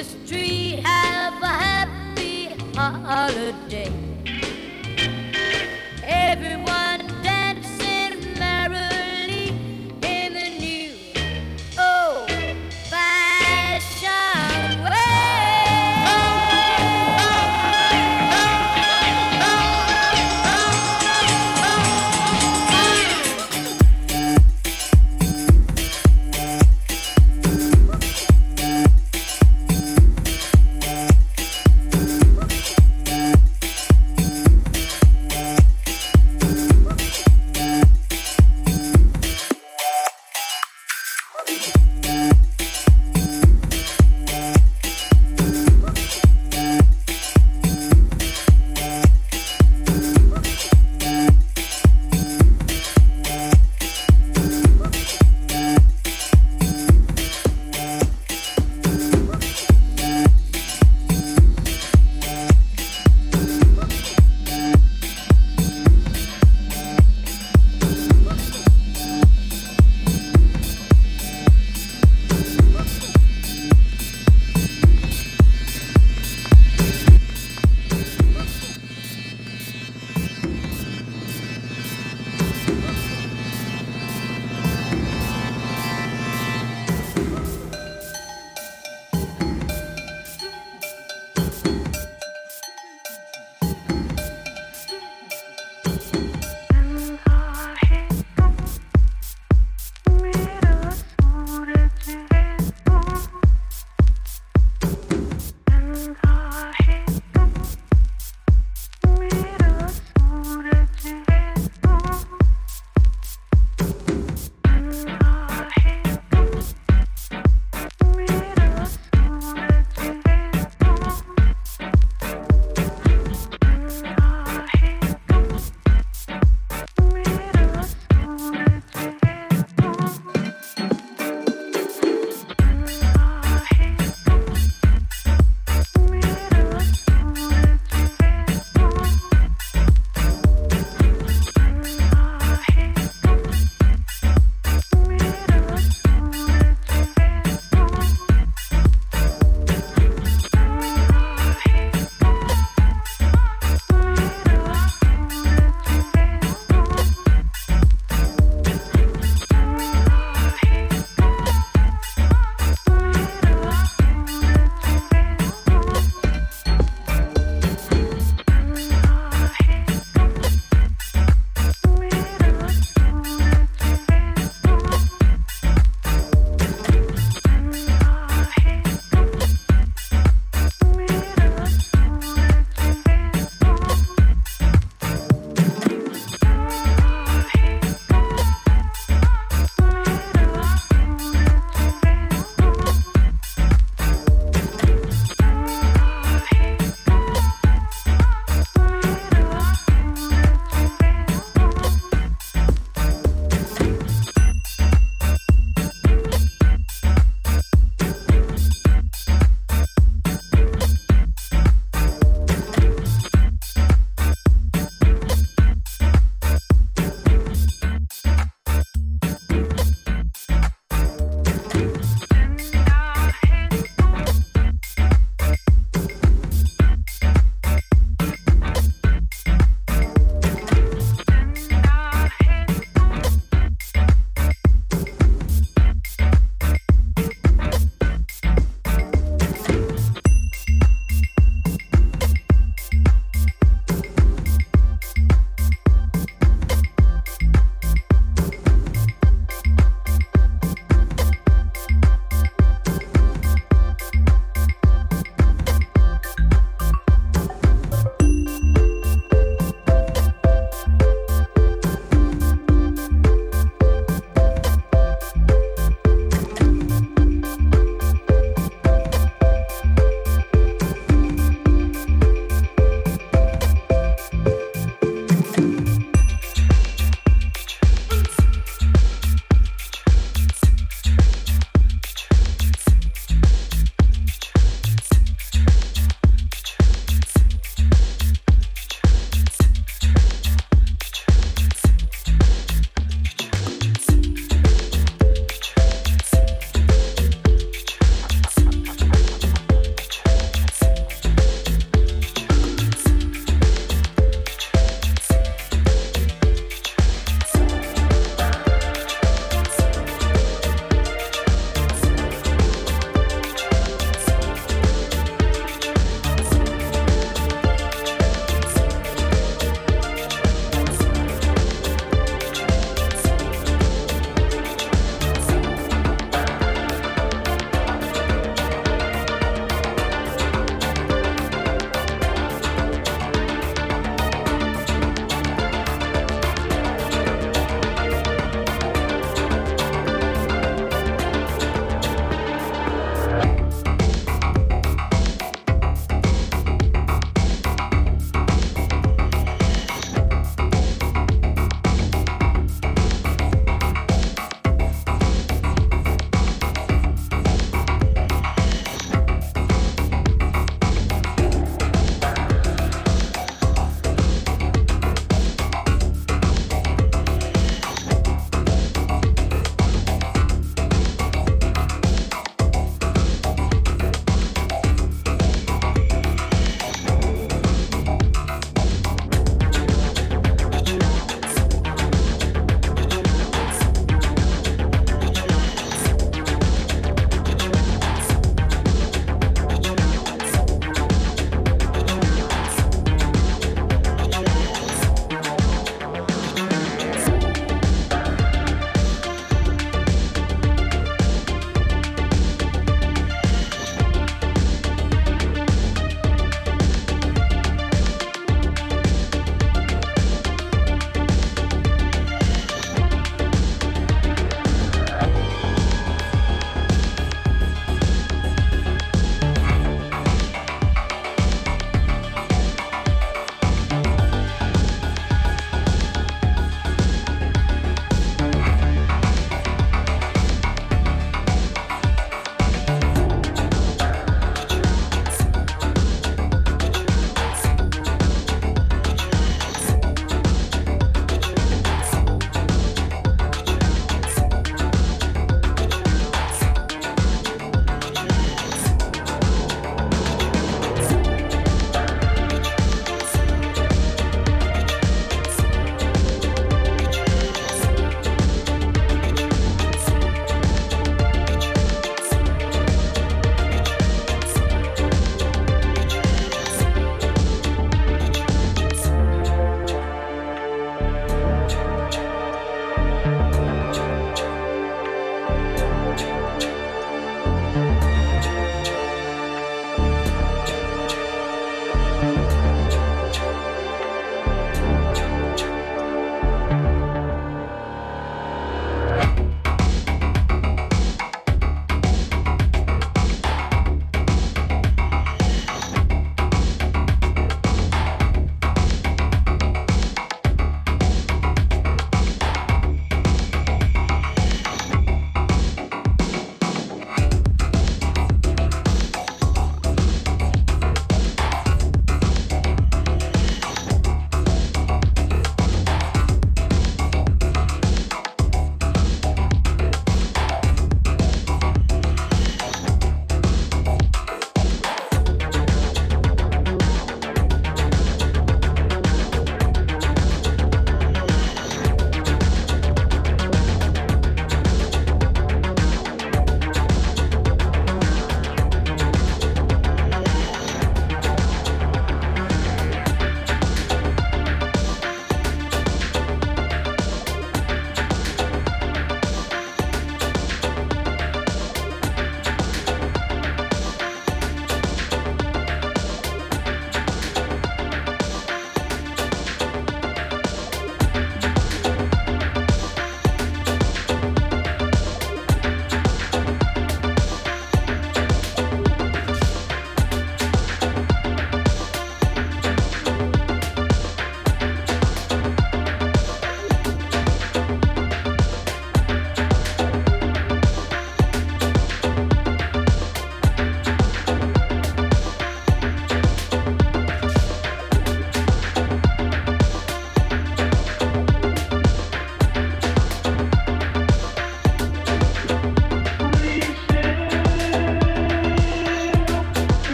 Christmas tree. Have a happy holiday.